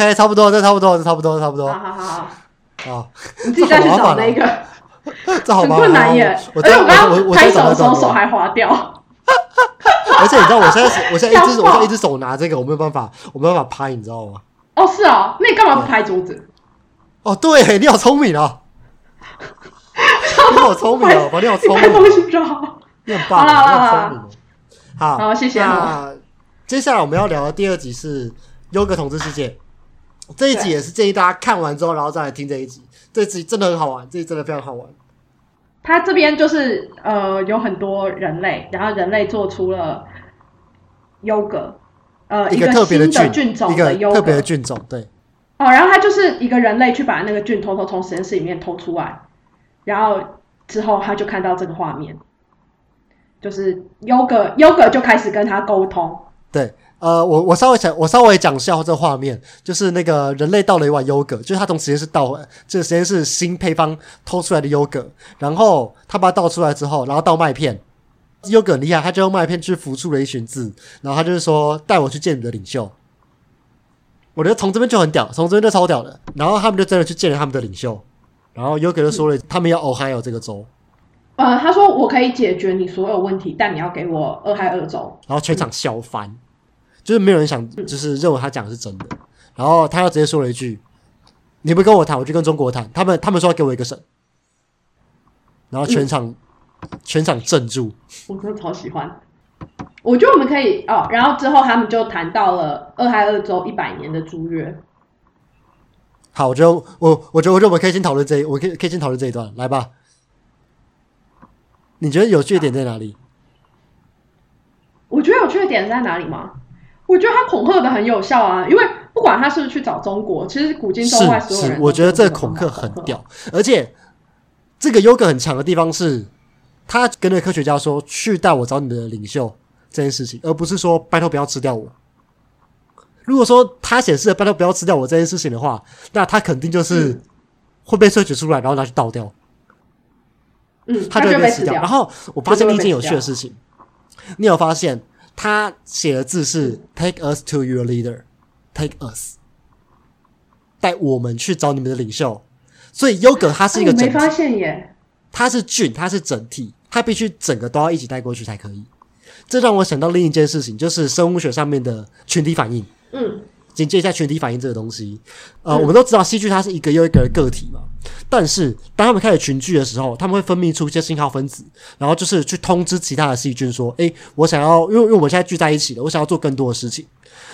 OK，差不多，这差不多，这差不多，差不多好好好好，啊，你自己再去找那个，这好麻烦 很困难耶。我而且我刚我拍手的时候我手还滑掉。而且你知道，我现在我现在一只要爆我现在一只手拿这个，我没有办法，我没有办法拍，你知道吗？哦，是哦，那你干嘛不拍桌子？哦，对，你好聪明啊！你好聪明哦，宝，你好你聪明，拍东西就好。你很棒，好聪明哦。好，好谢谢哦那接下来我们要聊的第二集是《优格统治世界》，这一集也是建议大家看完之后，然后再来听这一集。这一集真的很好玩，这一集真的非常好玩。他这边就是呃有很多人类，然后人类做出了优格，呃个一特别新的菌，菌种一个的优特别的。菌种，对，哦，然后他就是一个人类去把那个菌偷偷从实验室里面偷出来，然后之后他就看到这个画面，就是优格优格就开始跟他沟通，对，呃，我我稍微讲，我稍微讲一下这画面，就是那个人类倒了一碗优格，就是他从实验室倒，这个实验室新配方偷出来的优格，然后他把它倒出来之后，然后倒麦片，优格很厉害，他就用麦片去浮出了一群字，然后他就是说带我去见你的领袖。我觉得从这边就很屌，从这边就超屌的。然后他们就真的去见了他们的领袖，然后优格就说了，他们要 Ohio 这个州，呃，他说我可以解决你所有问题，但你要给我俄亥俄州。然后全场笑翻，就是没有人想，就是认为他讲的是真的。然后他又直接说了一句：“你不跟我谈，我就跟中国谈。”他们他们说要给我一个省，然后全场、全场镇住。我真的超喜欢。我觉得我们可以哦，然后之后他们就谈到了俄亥俄州一百年的租约。好，我觉得我我觉得我觉得我们可以先讨论这一，我可以可以先讨论这一段，来吧。你觉得有趣的点在哪里？我觉得有趣的点在哪里吗？我觉得他恐吓的很有效啊，因为不管他是不是去找中国，其实古今中外所有人，我觉得这个个恐吓很。屌，而且这个优格很强的地方是，他跟那个科学家说去带我找你的领袖这件事情，而不是说拜托不要吃掉我。如果说他显示了拜托不要吃掉我这件事情的话，那他肯定就是嗯会被萃取出来，然后拿去倒掉，嗯，他就就会被吃掉。然后我发现一件有趣的事情，你有发现他写的字是 “Take us to your leader, take us”，带我们去找你们的领袖。所以优格它是一个没发现耶。它是菌，它是整体，它必须整个都要一起带过去才可以。这让我想到另一件事情，就是生物学上面的群体反应。嗯，简介一下群体反应这个东西。呃，嗯我们都知道细菌它是一个又一个的个体嘛，但是当他们开始群聚的时候，他们会分泌出一些信号分子，然后就是去通知其他的细菌说：“诶，我想要，因为因为我们现在聚在一起了，我想要做更多的事情。”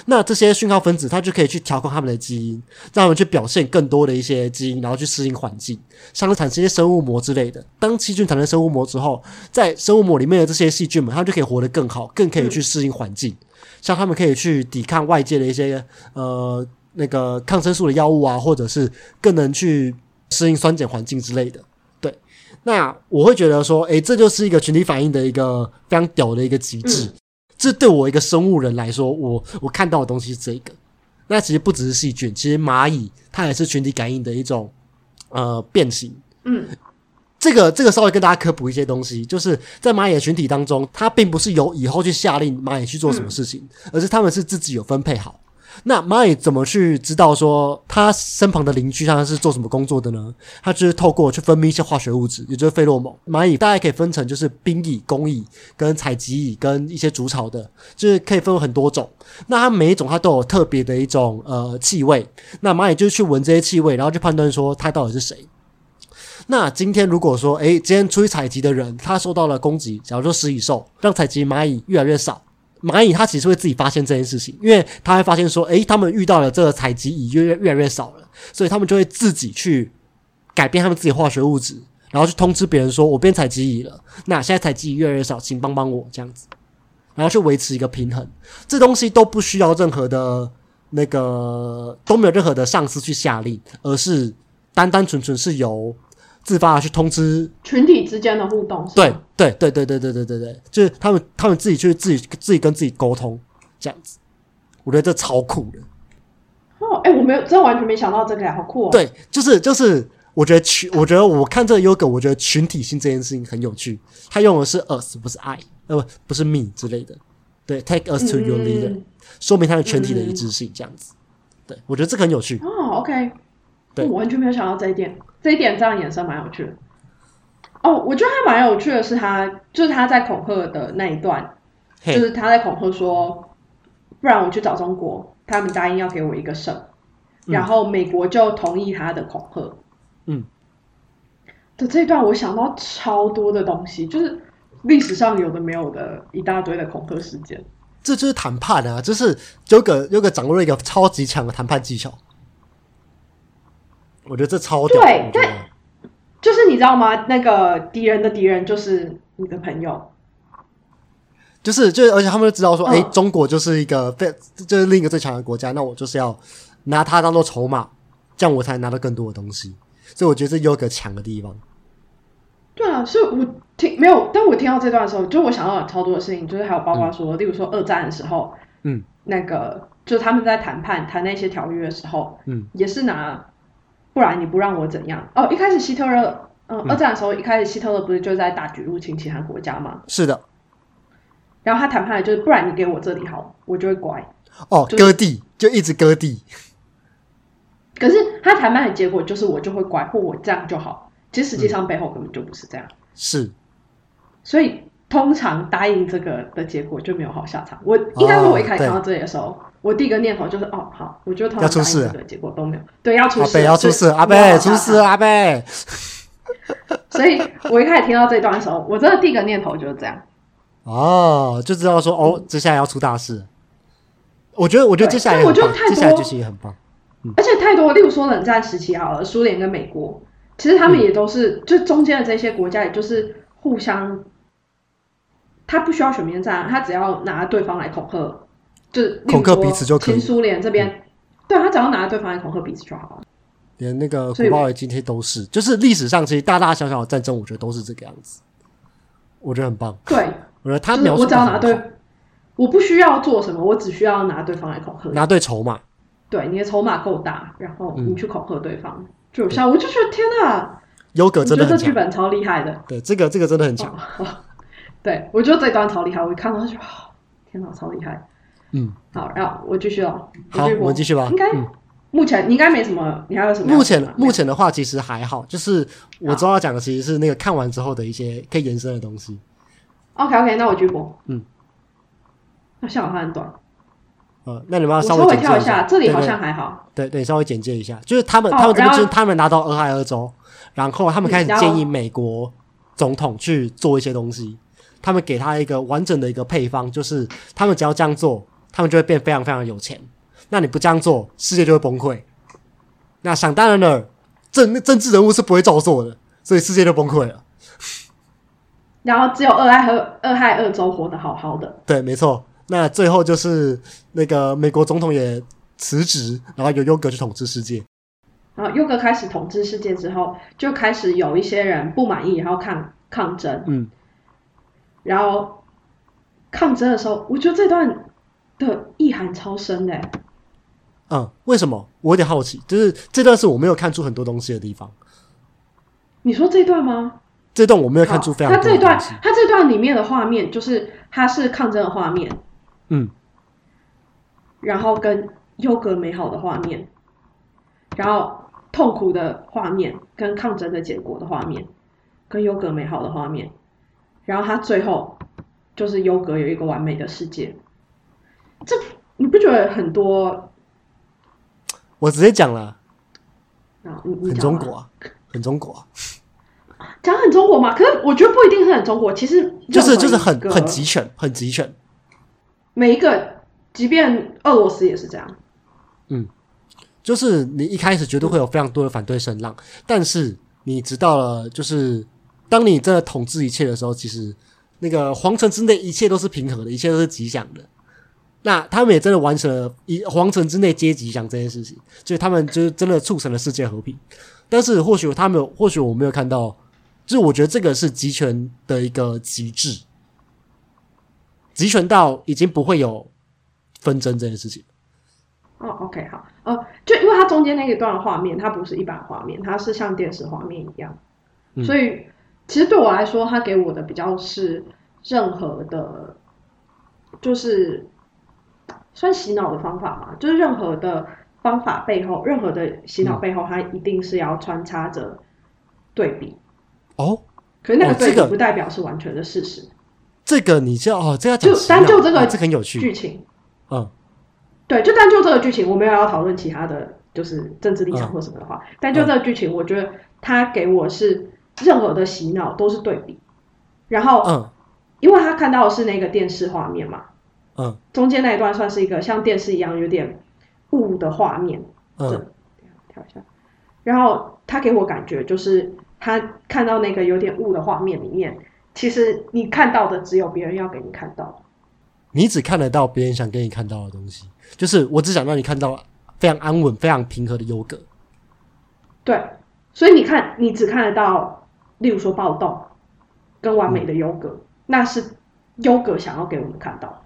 那这些讯号分子它就可以去调控它们的基因，让它们去表现更多的一些基因，然后去适应环境，像是产生一些生物膜之类的。当细菌产生生物膜之后，在生物膜里面的这些细菌们，它就可以活得更好，更可以去适应环境。像他们可以去抵抗外界的一些呃那个抗生素的药物啊，或者是更能去适应酸碱环境之类的。对，那我会觉得说，诶，这就是一个群体反应的一个非常屌的一个机制。这对我一个生物人来说，我我看到的东西是这个。那其实不只是细菌，其实蚂蚁它也是群体感应的一种呃变形。嗯，这个这个稍微跟大家科普一些东西，就是在蚂蚁的群体当中，它并不是由以后去下令蚂蚁去做什么事情，而是他们是自己有分配好。那蚂蚁怎么去知道说它身旁的邻居他是做什么工作的呢？它就是透过去分泌一些化学物质，也就是费洛蒙。蚂蚁大概可以分成就是兵蚁、工蚁跟采集蚁跟一些筑巢的，就是可以分为很多种。那它每一种它都有特别的一种呃气味，那蚂蚁就是去闻这些气味，然后去判断说它到底是谁。那今天如果说，诶，今天出去采集的人他受到了攻击，假如说食蚁兽让采集蚂蚁越来越少，蚂蚁它其实会自己发现这件事情，因为它会发现说，诶，他们遇到了这个采集蚁越越来越少了，所以他们就会自己去改变他们自己化学物质，然后去通知别人说，我变采集蚁了，那现在采集蚁越来越少，请帮帮我这样子，然后去维持一个平衡，这东西都不需要任何的那个都没有任何的上司去下令，而是单单纯纯是由自发的去通知群体之间的互动是对对对对对对对对对，就是他们他们自己去自己自己跟自己沟通这样子，我觉得这超酷的。哦，哎、我没有，真的完全没想到这个，好酷哦。，对，就是就是，我觉得群，我觉得我看这个优格，我觉得群体性这件事情很有趣。他用的是 us 不是 I，呃不不是 me 之类的。对，take us to your leader，、嗯说明他的全体的一致性这样子。对我觉得这个很有趣。哦，OK，对我完全没有想到这一点，这一点这样衍生蛮有趣的。哦，我觉得他蛮有趣的是他，就是他在恐吓的那一段，就，是他在恐吓说，不然我去找中国，他们答应要给我一个省，嗯然后美国就同意他的恐吓。嗯，的这一段我想到超多的东西，就是历史上有的没有的一大堆的恐吓事件。这就是谈判啊，就是有个有个掌握了一个超级强的谈判技巧。我觉得这超屌，对我觉得就是你知道吗？那个敌人的敌人就是你的朋友。就是就是，而且他们就知道说，嗯哎、中国就是一个非就是另一个最强的国家，那我就是要拿它当做筹码，这样我才拿到更多的东西。所以我觉得这有个强的地方。对啊，所以我听没有，但我听到这段的时候，就我想到了超多的事情，就是还有包括说，例如说二战的时候，嗯，那个就是他们在谈判谈那些条约的时候，嗯，也是拿，不然你不让我怎样？哦，一开始希特勒，嗯，二战的时候，一开始希特勒不是就在大举入侵其他国家吗？是的，然后他谈判的就是，不然你给我这里好，我就会乖。哦，就是割地就一直割地，可是他谈判的结果就是我就会乖，或我这样就好。其实实际上背后根本就不是这样。是所以通常答应这个的结果就没有好下场。我应该说，我一开始对看到这里的时候，我第一个念头就是，哦，好，我就通常答要出事了应这个结果都没有，对，要出事了，阿贝要出事阿贝出事。阿贝。场所以我一开始听到这段的时候，我真的第一个念头就是这样。哦，就知道说哦，接下来要出大事了。我觉得，我觉得对接下来我觉得太多接下来剧情也很棒。而且太多，例如说冷战时期好了，苏联跟美国，其实他们也都是，就中间的这些国家，也就是互相，他不需要选边站，他只要拿对方来恐吓，就是恐吓彼此就可以嗯亲苏联这边，对他只要拿对方来恐吓彼此就好了。连那个古巴维今天都是，就是历史上其实大大小小的战争，我觉得都是这个样子。我觉得很棒，对，我觉得他描述我只要拿得很好对，我不需要做什么，我只需要拿对方来恐吓。拿对筹码，对，你的筹码够大，然后嗯你去恐吓对方就有效。我就觉得天哪，优格真的这剧。本超厉害的。对，这个这个真的很强。哦，对我觉得这一段超厉害，我一看到就觉得，哦天哪，超厉害。嗯，好，然后我继续哦，好，我们继续吧。应该、嗯，目前你应该没什么，你还有什么目前？目前的话，其实还好，就是我知道要讲的其实是那个看完之后的一些可以延伸的东西。OK OK，那我继续播。嗯，那幸好它很短，呃，那你们要稍微跳一下，这里好像还好。对对，稍微简介一下，就是他们、哦他们这边就是他们拿到俄亥俄州，然后他们开始建议美国总统去做一些东西，他们给他一个完整的一个配方，就是他们只要这样做，他们就会变非常非常有钱。那你不这样做，世界就会崩溃。那想当然了，政 政治人物是不会照做的，所以世界就崩溃了。然后只有二亥和二亥二州活得好好的。对，没错。那最后就是那个美国总统也辞职，然后由优格去统治世界。然后优格开始统治世界之后，就开始有一些人不满意，然后抗抗争。嗯，然后抗争的时候，我觉得这段的意涵超深的欸。嗯，为什么？我有点好奇，就是这段是我没有看出很多东西的地方。你说这段吗？这段我没有看出非常好他这段。他这段里面的画面，就是他是抗争的画面，嗯，然后跟优格美好的画面，然后痛苦的画面，跟抗争的结果的画面，跟优格美好的画面，然后他最后就是优格有一个完美的世界。这你不觉得很多我直接讲了，很中国啊，很中国啊，讲很中国嘛？可是我觉得不一定是很中国，其实就是就是很很集权，很集权。每一个，即便俄罗斯也是这样。嗯就是你一开始绝对会有非常多的反对声浪，但是你知道了，就是当你真的统治一切的时候，其实那个皇城之内一切都是平和的，一切都是吉祥的。那他们也真的完成了一皇城之内皆吉祥这件事情，所以他们就是真的促成了世界和平。但是或许他们，或许我没有看到，就是我觉得这个是集权的一个极致，集权到已经不会有纷争这件事情。哦，OK，好，呃，就因为它中间那一段画面，它不是一般画面，它是像电视画面一样，嗯所以其实对我来说，他给我的比较是任何的，就是算洗脑的方法嘛，就是任何的方法背后，任何的洗脑背后，它一定是要穿插着对比。哦，可是那个对比不代表是完全的事实。这个你就哦，这要讲就单就这个哦这个很有趣，剧情，嗯对，就单就这个剧情，我没有要讨论其他的就是政治立场嗯或什么的话，但就这个剧情，我觉得他给我是任何的洗脑都是对比，然后嗯。因为他看到的是那个电视画面嘛，嗯。中间那一段算是一个像电视一样有点雾的画面，嗯。跳一下，然后他给我感觉就是他看到那个有点雾的画面里面，其实你看到的只有别人要给你看到，你只看得到别人想给你看到的东西，就是我只想让你看到非常安稳、非常平和的优格。对，所以你看你只看得到，例如说暴动跟完美的优格，那是优格想要给我们看到。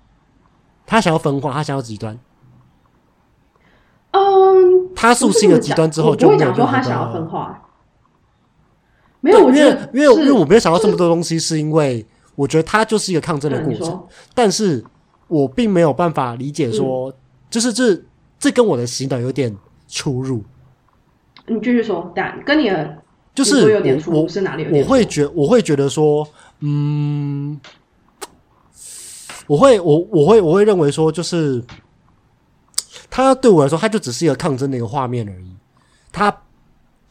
他想要分化，他想要极端，嗯，他塑性了极端之后就不会讲说他想要分化，没有，我觉得因为因为我没有想到这么多东西，是因为我觉得它就是一个抗争的嗯过程，但是我并没有办法理解说，就是这这跟我的洗脑有点出入，你继续说，但跟你的就是我会觉我会觉得说，嗯，我会我我会我会认为说，就是它对我来说，它就只是一个抗争的一个画面而已，它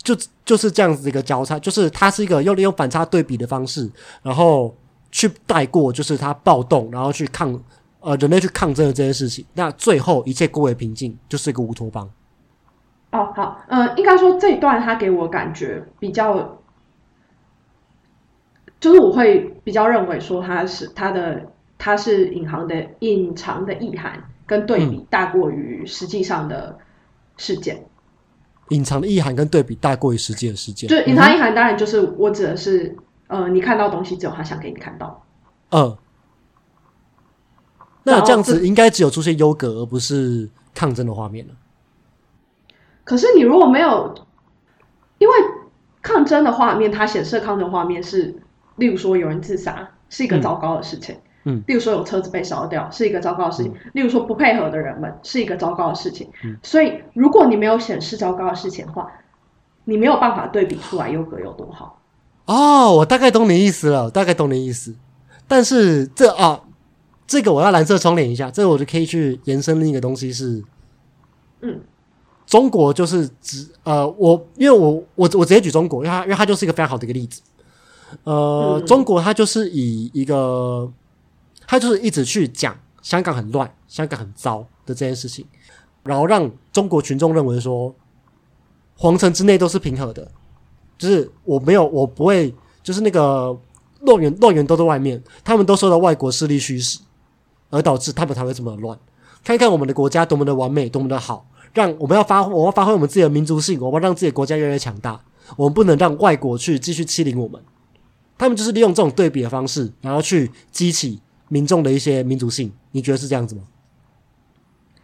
就就是这样子一个交叉，就是它是一个用利用反差对比的方式，然后去带过，就是它暴动，然后去抗呃人类去抗争的这件事情，那最后一切归为平静，就是一个乌托邦。哦，好，嗯，应该说这一段他给我感觉比较，就是我会比较认为说他是他的他是隐含的隐藏的意涵跟对比大过于实际上的事件。隐藏的意涵跟对比大过于实际的事件，就是隐藏意涵，当然就是我指的是，呃，你看到东西只有他想给你看到。嗯，那这样子应该只有出现优格，而不是抗争的画面了。可是你如果没有，因为抗争的画面，它显示抗争画面是，例如说有人自杀，是一个嗯糟糕的事情。嗯例如说有车子被烧掉，是一个糟糕的事情。例如说不配合的人们，是一个糟糕的事情。嗯所以如果你没有显示糟糕的事情的话，你没有办法对比出来优格有多好。哦，我大概懂你意思了，我大概懂你意思。但是这啊，这个我要蓝色窗帘一下，这个我就可以去延伸另一个东西是，嗯，中国就是只呃，我因为我我我直接举中国，因为它因为它就是一个非常好的一个例子。呃，嗯中国它就是以一个，它就是一直去讲香港很乱、香港很糟的这件事情，然后让中国群众认为说，皇城之内都是平和的，就是我没有，我不会，就是那个乱源乱源都在外面，他们都受到外国势力驱使，而导致他们才会这么乱。看看我们的国家多么的完美，多么的好，让我们要发，我们要发挥我们自己的民族性，我们要让自己的国家越来越强大。我们不能让外国去继续欺凌我们。他们就是利用这种对比的方式，然后去激起民众的一些民族性。你觉得是这样子吗？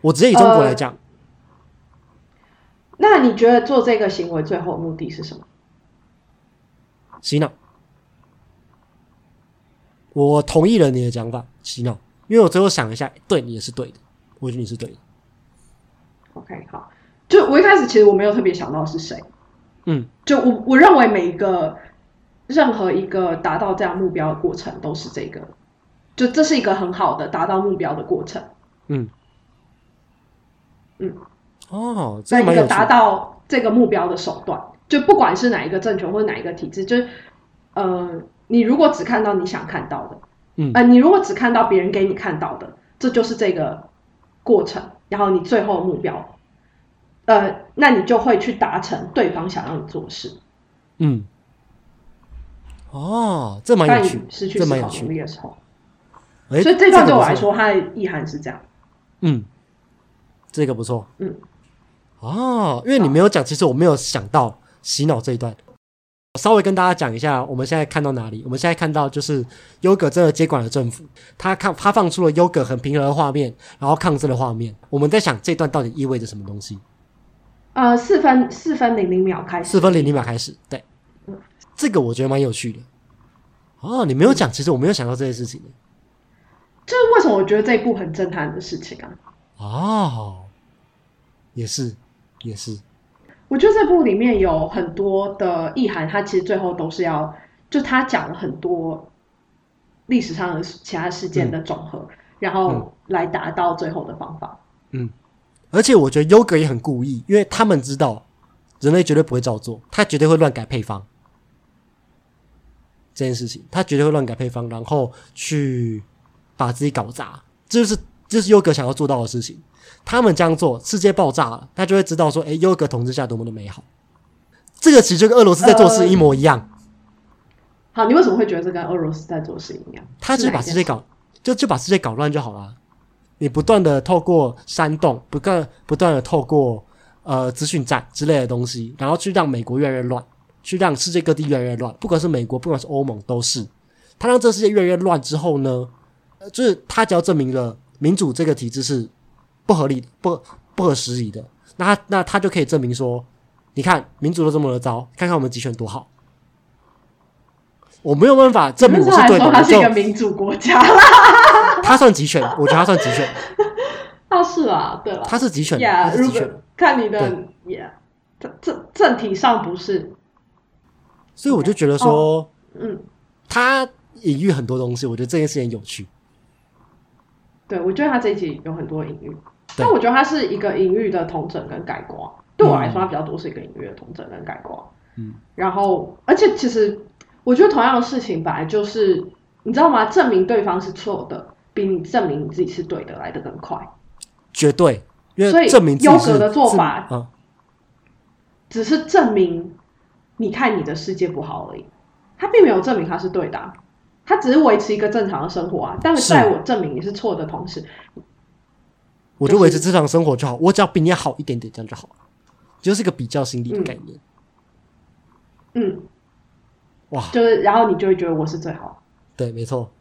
我直接以中国来讲，那你觉得做这个行为最后目的是什么？洗脑。我同意了你的讲法，洗脑。因为我最后想一下，对你也是对的，我觉得你是对的。OK，好，就我一开始其实我没有特别想到是谁，嗯，就我我认为每一个任何一个达到这样目标的过程都是这个，就这是一个很好的达到目标的过程，嗯，嗯，哦，这在一个达。到这个目标的手段，就不管是哪一个政权或者哪一个体制，就是呃，你如果只看到你想看到的，嗯。呃，你如果只看到别人给你看到的，这就是这个过程，然后你最后的目标，呃，那你就会去达成对方想要你做的事。嗯，哦，这蛮有趣，失去思考能。力的时候，哎，所以这段对我来说，它的意涵是这样。嗯，这个不错。嗯，哦，因为你没有讲，其实我没有想到洗脑这一段。稍微跟大家讲一下，我们现在看到哪里？我们现在看到就是优格真的接管了政府，他看他放出了优格很平和的画面，然后抗争的画面。我们在想这段到底意味着什么东西？呃，四分四分零零秒开始，四分零零秒开始，对，这个我觉得蛮有趣的。哦，你没有讲，其实我没有想到这件事情的。这是为什么我觉得这一部很震撼的事情啊？哦，也是，也是，我觉得这部里面有很多的意涵，它其实最后都是要，就他讲了很多历史上的其他事件的总和，然后来达到最后的方法。嗯。而且我觉得优格也很故意，因为他们知道人类绝对不会照做，他绝对会乱改配方。这件事情，他绝对会乱改配方，然后去把自己搞砸，这就是这是优格想要做到的事情。他们这样做，世界爆炸了，他就会知道说，哎，优格统治下多么的美好。这个其实就跟俄罗斯在做事一模一样，好，你为什么会觉得这跟俄罗斯在做事一样？他就是把世界搞，就就把世界搞乱就好了。你不断的透过煽动，不断不断的透过呃资讯战之类的东西，然后去让美国越来越乱，去让世界各地越来越乱，不管是美国，不管是欧盟，都是他让这世界越来越乱之后呢，呃就是他只要证明了民主这个体制是不合理、不不合时宜的，那他那他就可以证明说，你看民主都这么的糟，看看我们集权多好。我没有办法证明我是对的，我是一个民主国家啦。他算集权，我觉得他算集权，啊，是啊，对了，他是集权，他是集权。看你的呀，这这政体上不是，所以我就觉得说，嗯，他隐喻很多东西，我觉得这件事情有趣。对我觉得他这一集有很多隐喻，但我觉得它是一个隐喻的同整跟概括。对我来说，它比较多是一个隐喻的同整跟概括。嗯，然后而且其实我觉得同样的事情本来就是，你知道吗？证明对方是错的，比你证明你自己是对的来的更快。绝对，因所以优格的做法嗯，只是证明你看你的世界不好而已，他并没有证明他是对的啊、他只是维持一个正常的生活啊。但是是在我证明你是错的同时，我就维持正常生活就好，我只要比你好一点点，这样就好了，就是一个比较心理的概念。嗯，哇，就是然后你就会觉得我是最好。对，没错，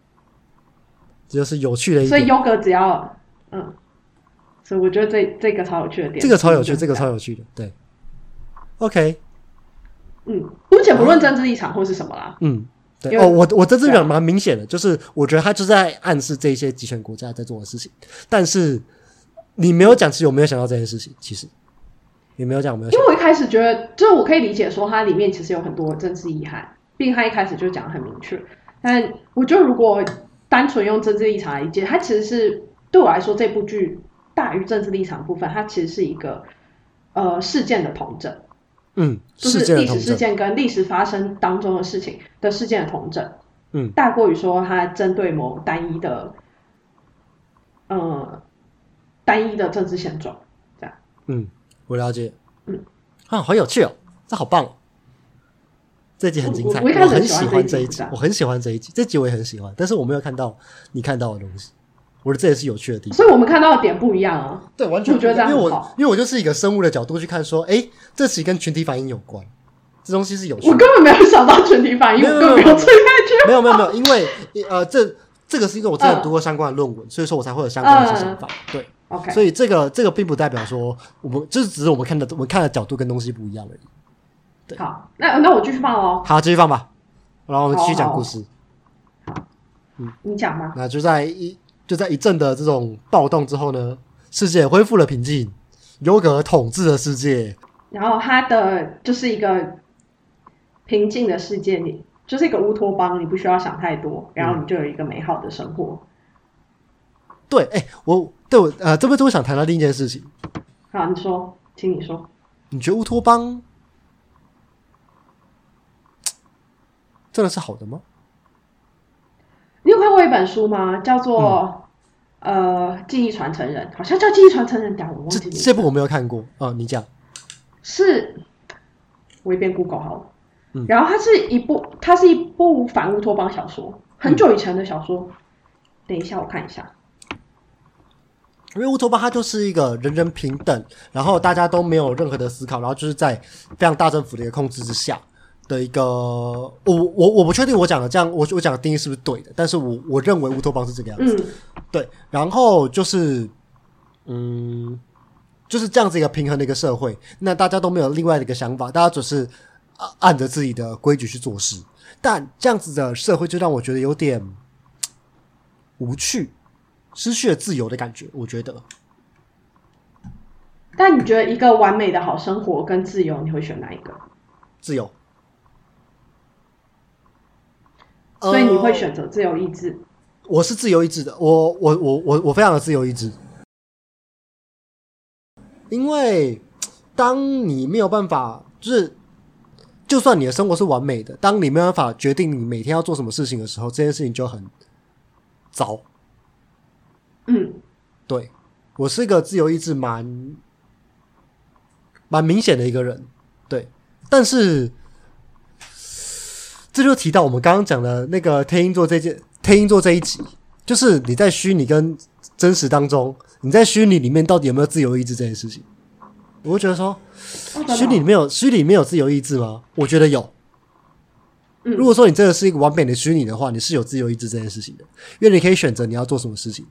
这就是有趣的的，一点。所以优格只要嗯，所以我觉得这这个超有趣的点，这个超有趣，就是这个超有趣的。对，OK，嗯，姑且不论政治立场或是什么啦，嗯，对。哦，我我这次对啊。讲蛮明显的，就是我觉得他就在暗示这些集权国家在做的事情，但是你没有讲，其实我没有想到这件事情，其实。你没有讲，我没有想因为我一开始觉得，就是我可以理解说它里面其实有很多政治遗憾，毕竟他一开始就讲的很明确。但我觉得如果单纯用政治立场来理解，它其实是对我来说这部剧大于政治立场部分，它其实是一个呃事件的统整，嗯，就是历史事件跟历史发生当中的事情的事件的统整，嗯，大过于说它针对某单一的呃单一的政治现状。嗯，我了解，嗯，啊，好有趣哦，这好棒哦，这集很精彩，我很喜欢欢这一集我很喜欢这一集，这集我也很喜欢，但是我没有看到你看到的东西，我觉得这也是有趣的地方。所以我们看到的点不一样啊。对，完全我觉得不一样因为我因为我就是一个生物的角度去看，说，哎，这其实跟群体反应有关，这东西是有趣的。我根本没有想到群体反应，我根本没有追下去。没有没有没有，因为呃，这这个是因为我之前读过相关的论文，所以说我才会有相关的一些想法。对，OK，所以这个这个并不代表说我们就是只是我们看的我们看的角度跟东西不一样而已。好，那那我继续放哦，好，继续放吧，然后我们继续讲故事。嗯你讲吧。那就在一就在一阵的这种暴动之后呢，世界恢复了平静，优格统治了世界。然后他的就是一个平静的世界，里就是一个乌托邦，你不需要想太多，然后你就有一个美好的生活。对，哎，我对我呃这边就会想谈到另一件事情，好，你说，请你说。你觉得乌托邦真的是好的吗？你有看过一本书吗？叫做、呃记忆传承人，好像叫记忆传承人，讲我忘记这部我没有看过啊、你讲。是，我一边 Google 好了。嗯然后它是一部，它是一部反乌托邦小说，很久以前的小说。等一下，我看一下。因为乌托邦它就是一个人人平等，然后大家都没有任何的思考，然后就是在非常大政府的一个控制之下的一个，我我我不确定我讲的这样，我我讲的定义是不是对的，但是我我认为乌托邦是这个样子，嗯，对，然后就是嗯，就是这样子一个平衡的一个社会，那大家都没有另外的一个想法，大家只是按按着自己的规矩去做事，但这样子的社会就让我觉得有点无趣，失去了自由的感觉。我觉得，但你觉得一个完美的好生活跟自由，你会选哪一个？自由。所以你会呃选择自由意志。我是自由意志的，我我我我我非常的自由意志，因为当你没有办法，就是就算你的生活是完美的，当你没有办法决定你每天要做什么事情的时候，这件事情就很糟。嗯，对我是一个自由意志蛮蛮明显的一个人，对，但是这就提到我们刚刚讲的那个天鹰座这件天鹰座这一集，就是你在虚拟跟真实当中，你在虚拟里面到底有没有自由意志这件事情？我会觉得说，虚拟里面有虚拟里面有自由意志吗？我觉得有。嗯如果说你真的是一个完美的虚拟的话，你是有自由意志这件事情的，因为你可以选择你要做什么事情。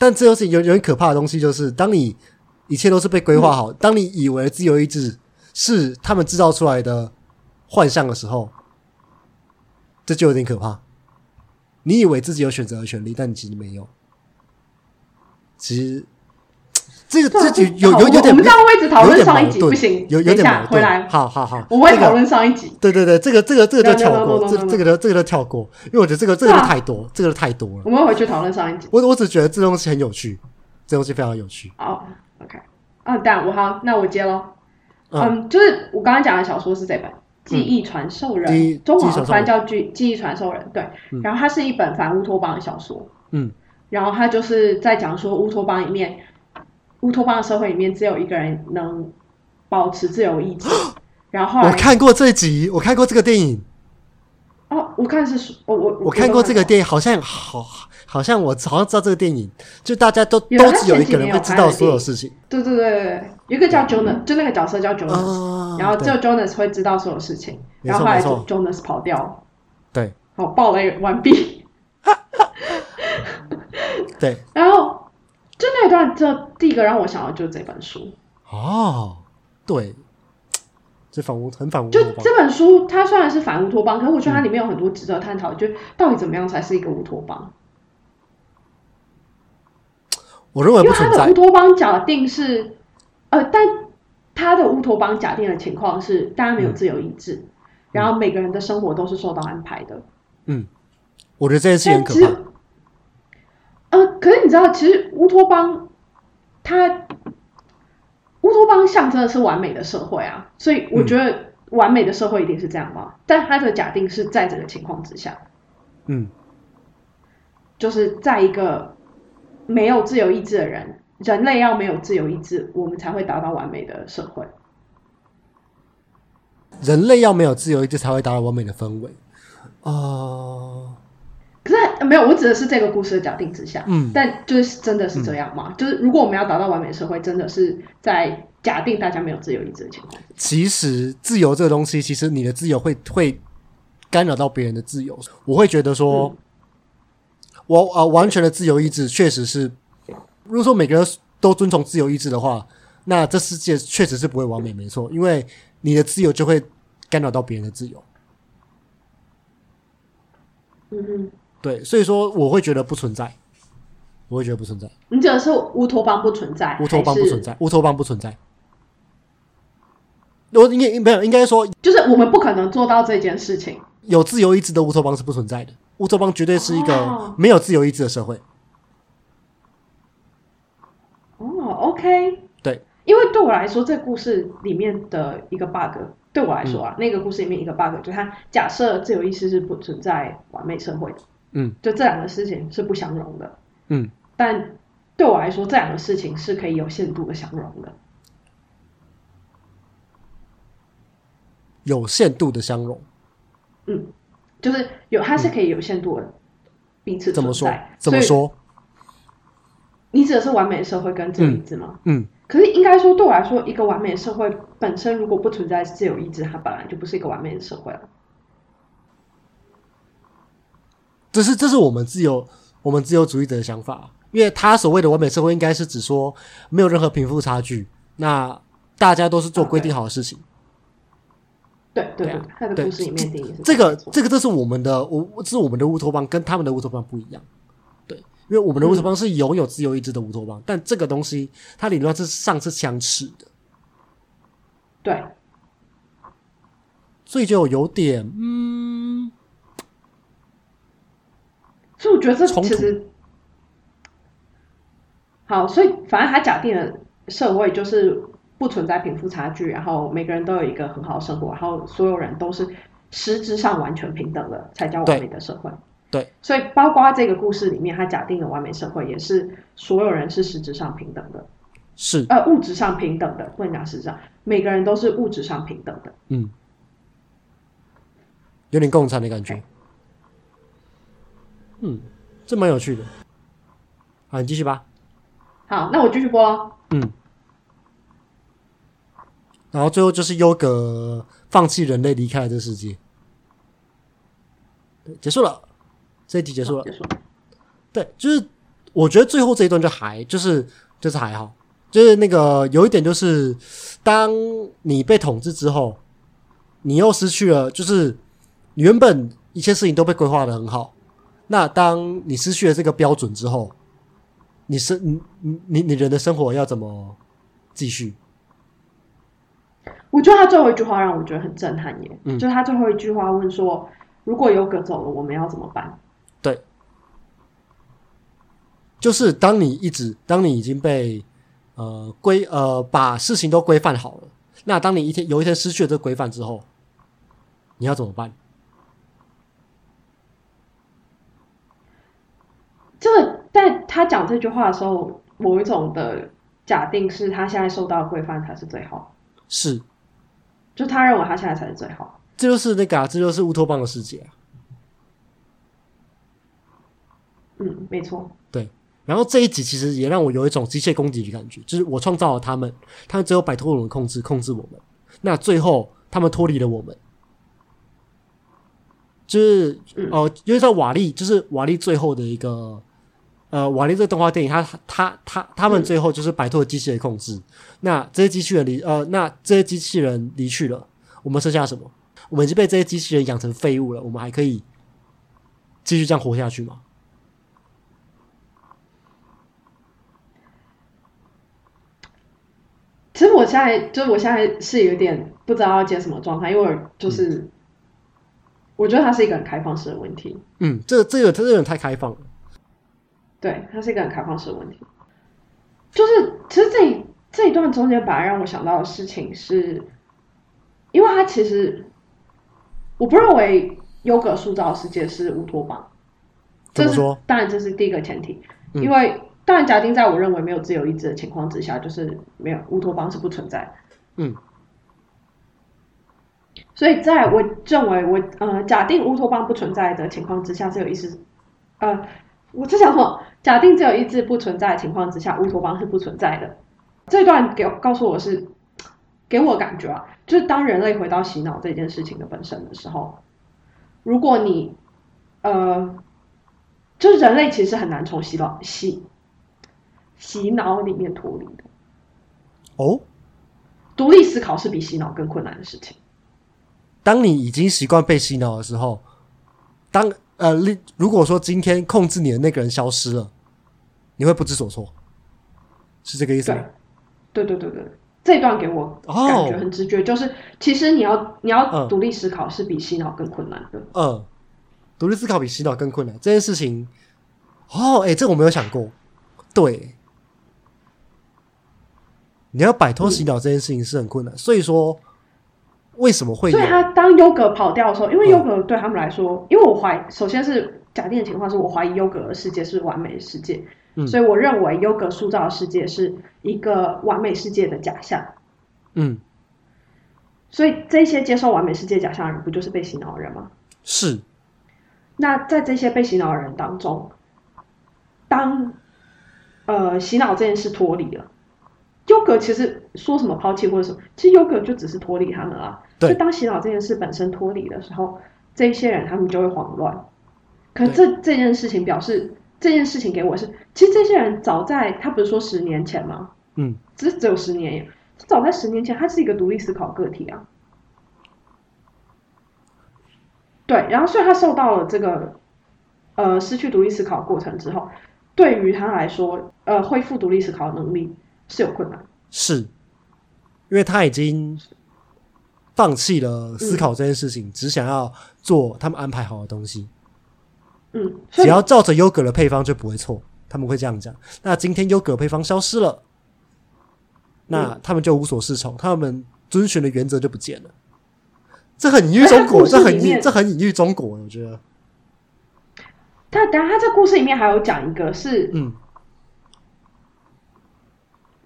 但这就是有有点可怕的东西，就是当你一切都是被规划好，当你以为自由意志是他们制造出来的幻象的时候，这就有点可怕。你以为自己有选择的权利，但其实没有。其实这个这局有有有点我们这样会一直讨有论上一集，不行，有有点矛盾。回来，好好好，这个我会讨论上一集。对对对，这个这个这个就跳过这.这个就这个就跳过，因为我觉得这个这个太多，这个就太多了我。们回去讨论上一集。我我只觉得这东西很有趣，这东西非常有趣。好，OK，啊，但我好，那我接喽。嗯，嗯，就是我刚刚讲的小说是这本《记忆传授人》中记忆传授人文翻叫《记记忆传授人》，对。嗯然后它是一本反乌托邦的小说，嗯，然后它就是在讲说乌托邦里面，乌托邦的社会里面只有一个人能保持自由意志，然后后我看过这集，我看过这个电影，哦，我看是我我我看过这个影，电影，好像好，好像我好像知道这个电影，就大家都都只有一个人会知道所有事情。对对对对一个叫 Jonas，就那个角色叫 Jonas，、啊。然后只有 Jonas 会知道所有事情，然后后来 Jonas 跑掉。了，对。好暴雷完毕。对。然后就那一段，这第一个让我想到就是这本书，哦，对，这反乌很反乌就托邦这本书它虽然是反乌托邦，可是我觉得它里面有很多值得探讨，就到底怎么样才是一个乌托邦？我认为因不存在为它的乌。托邦假定是，呃，但它的乌托邦假定的情况是大家没有自由意志，然后每个人的生活都是受到安排的。嗯，我觉得这件事情很可怕。呃，可是你知道，其实乌托邦它乌托邦象征的是完美的社会啊，所以我觉得完美的社会一定是这样嘛。但它的假定是在这个情况之下，嗯，就是在一个没有自由意志的人，人类要没有自由意志，我们才会达到完美的社会。人类要没有自由意志，才会达到完美的氛围。呃，可是呃没有，我指的是这个故事的假定之下，嗯但就是真的是这样吗？就是如果我们要达到完美社会，真的是在假定大家没有自由意志的情况下。其实自由这个东西，其实你的自由会会干扰到别人的自由。我会觉得说，嗯我呃完全的自由意志确实是，如果说每个人都遵从自由意志的话，那这世界确实是不会完美，没错，因为你的自由就会干扰到别人的自由。嗯哼，对，所以说我会觉得不存在，我会觉得不存在，你指的是乌托邦不存在，乌托邦不存在，在，乌托邦不存在。我应该没有，应该说就是我们不可能做到这件事情。有自由意志的乌托邦是不存在的，乌托邦绝对是一个哦没有自由意志的社会。哦，OK，对，因为对我来说，这故事里面的一个 bug，对我来说啊，那个故事里面一个 bug 就是它假设自由意识是不存在完美社会的，嗯就这两个事情是不相容的。嗯，但对我来说，这两个事情是可以有限度的相容的。有限度的相容，嗯就是有，它是可以有限度的彼此怎么说存在。？怎么说？你指的是完美的社会跟自由意志吗？嗯，可是应该说，对我来说，一个完美的社会本身如果不存在自由意志，它本来就不是一个完美的社会了。这是这是我们自由我们自由主义者的想法，因为他所谓的完美社会，应该是指说没有任何贫富差距，那大家都是做规定好的事情。对对对啊。对，它的故事里面定义这个这个这是我们的我这是我们的乌托邦，跟他们的乌托邦不一样。对，因为我们的乌托邦是拥有自由意志的乌托邦，但这个东西它理论上是上是相斥的，对，所以就有点嗯，所以我觉得这其实好，所以反正他假定了社会就是不存在贫富差距，然后每个人都有一个很好的生活，然后所有人都是实质上完全平等的，才叫完美的社会。对，所以包括这个故事里面，他假定的完美社会也是所有人是实质上平等的，是呃，物质上平等的，不能讲实质上，每个人都是物质上平等的。嗯，有点共产的感觉。嗯，这蛮有趣的。好，你继续吧。好，那我继续播咯。嗯，然后最后就是优格放弃人类，离开了这个世界。对，结束了，这一题结束了。结束。对，就是我觉得最后这一段就还就是就是还好，就是那个有一点就是，当你被统治之后，你又失去了，就是原本一切事情都被规划的很好，那当你失去了这个标准之后，你生你你你你人的生活要怎么继续？我觉得他最后一句话让我觉得很震撼耶，嗯就是他最后一句话问说：“如果优格走了，我们要怎么办对，就是当你一直，当你已经被呃规呃把事情都规范好了，那当你一天有一天失去了这个规范之后，你要怎么办？？”这个，但他讲这句话的时候，某一种的假定是他现在受到的规范才是最好，是，就他认为他现在才是最好。这就是那个、啊，这就是乌托邦的世界啊。嗯，没错。对然后这一集其实也让我有一种机械攻击的感觉，就是我创造了他们，他们最后摆脱我们的控制，控制我们。那最后他们脱离了我们，就是嗯呃，因为在瓦力，就是瓦力最后的一个呃，瓦力这个动画电影，他他他他们最后就是摆脱了机器人控制。那这些机器人离呃，那这些机器人离去了，我们剩下什么？我们已经被这些机器人养成废物了，我们还可以继续这样活下去吗？其实我现在就是我现在是有点不知道要接什么状态，因为我就是、我觉得它是一个很开放式的问题，嗯，这这个这个人太开放了。对，它是一个很开放式的问题。就是其实这一这一段中间本来让我想到的事情是，因为它其实我不认为优格塑造的世界是乌托邦，这是？当然这是第一个前提，嗯因为当然假定在我认为没有自由意志的情况之下，就是没有乌托邦是不存在的。嗯，所以在我认为我呃假定乌托邦不存在的情况之下，自由意志呃我在讲什么？假定只有意志不存在的情况之下，乌托邦是不存在的。这段给告诉我是给我感觉啊，就是当人类回到洗脑这件事情的本身的时候，如果你呃，就是人类其实很难从洗脑洗洗脑里面脱离的。哦，独立思考是比洗脑更困难的事情。当你已经习惯被洗脑的时候，当呃，例如果说今天控制你的那个人消失了，你会不知所措，是这个意思吗？对，对对对对，这一段给我哦。感觉很直觉，就是其实你要你要嗯。独立思考是比洗脑更困难的。嗯，独立思考比洗脑更困难。这件事情，哦，哎、这我没有想过，对，你要摆脱洗脑这件事情是很困难，所以说为什么会有所以他当优格跑掉的时候，因为嗯优格对他们来说，因为我怀首先是假定的情况是我怀疑优格的世界是完美的世界，嗯所以我认为优格塑造的世界是一个完美世界的假象。嗯所以这些接受完美世界假象的人，不就是被洗脑的人吗？是那在这些被洗脑的人当中，当呃洗脑这件事脱离了，优格其实说什么抛弃或者什么，其实优格就只是脱离他们啊。对所以当洗脑这件事本身脱离的时候，这一些人他们就会慌乱。可这这件事情表示，这件事情给我是，其实这些人早在他不是说十年前吗？嗯，只是只有十年耶，早在十年前，他是一个独立思考个体啊。对，然后所以他受到了这个呃失去独立思考过程之后，对于他来说，呃，恢复独立思考的能力是有困难。是，因为他已经放弃了思考这件事情，只想要做他们安排好的东西，嗯，只要照着优格的配方就不会错。他们会这样讲。那今天优格配方消失了，那他们就无所适从，他们遵循的原则就不见了。这很隐喻中国，这很隐喻中国，我觉得，他等下他这故事里面还有讲一个是，嗯，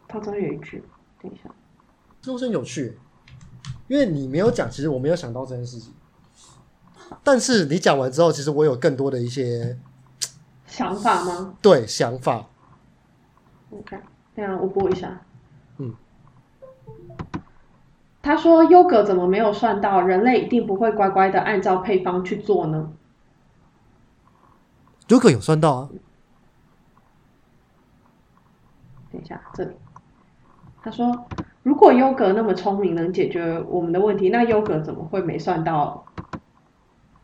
他中间有一句，等一下，这故事很有趣，因为你没有讲，其实我没有想到这件事情。但是你讲完之后，其实我有更多的一些想法吗对想法。？OK，等一下我播一下。嗯，他说优格怎么没有算到人类一定不会乖乖的按照配方去做呢？优格有算到啊，等一下，这里他说，如果优格那么聪明，能解决我们的问题，那优格怎么会没算到？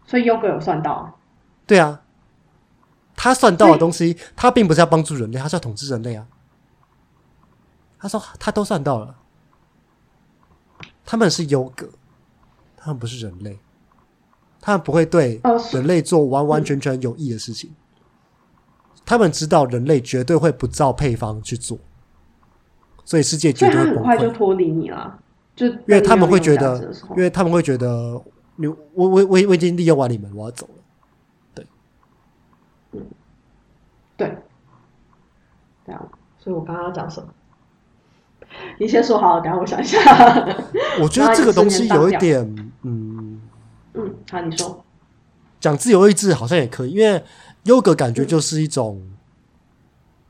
所以优格有算到，对啊，他算到的东西，他并不是要帮助人类，他是要统治人类啊。他说他都算到了，他们是优格，他们不是人类，他们不会对人类做完完全全有益的事情。他们知道人类绝对会不照配方去做，所以世界所以他很绝对会崩溃。快就脱离你了，就因因为他们会觉得，因为为他们会觉得你我我我我已经利用完你们，我要走了。对，对这样，所以我刚刚要讲什么？你先说好，等下我想一下。我觉得这个东西有一点，嗯，嗯，好，你说。讲自由意志好像也可以，因为优格感觉就是一种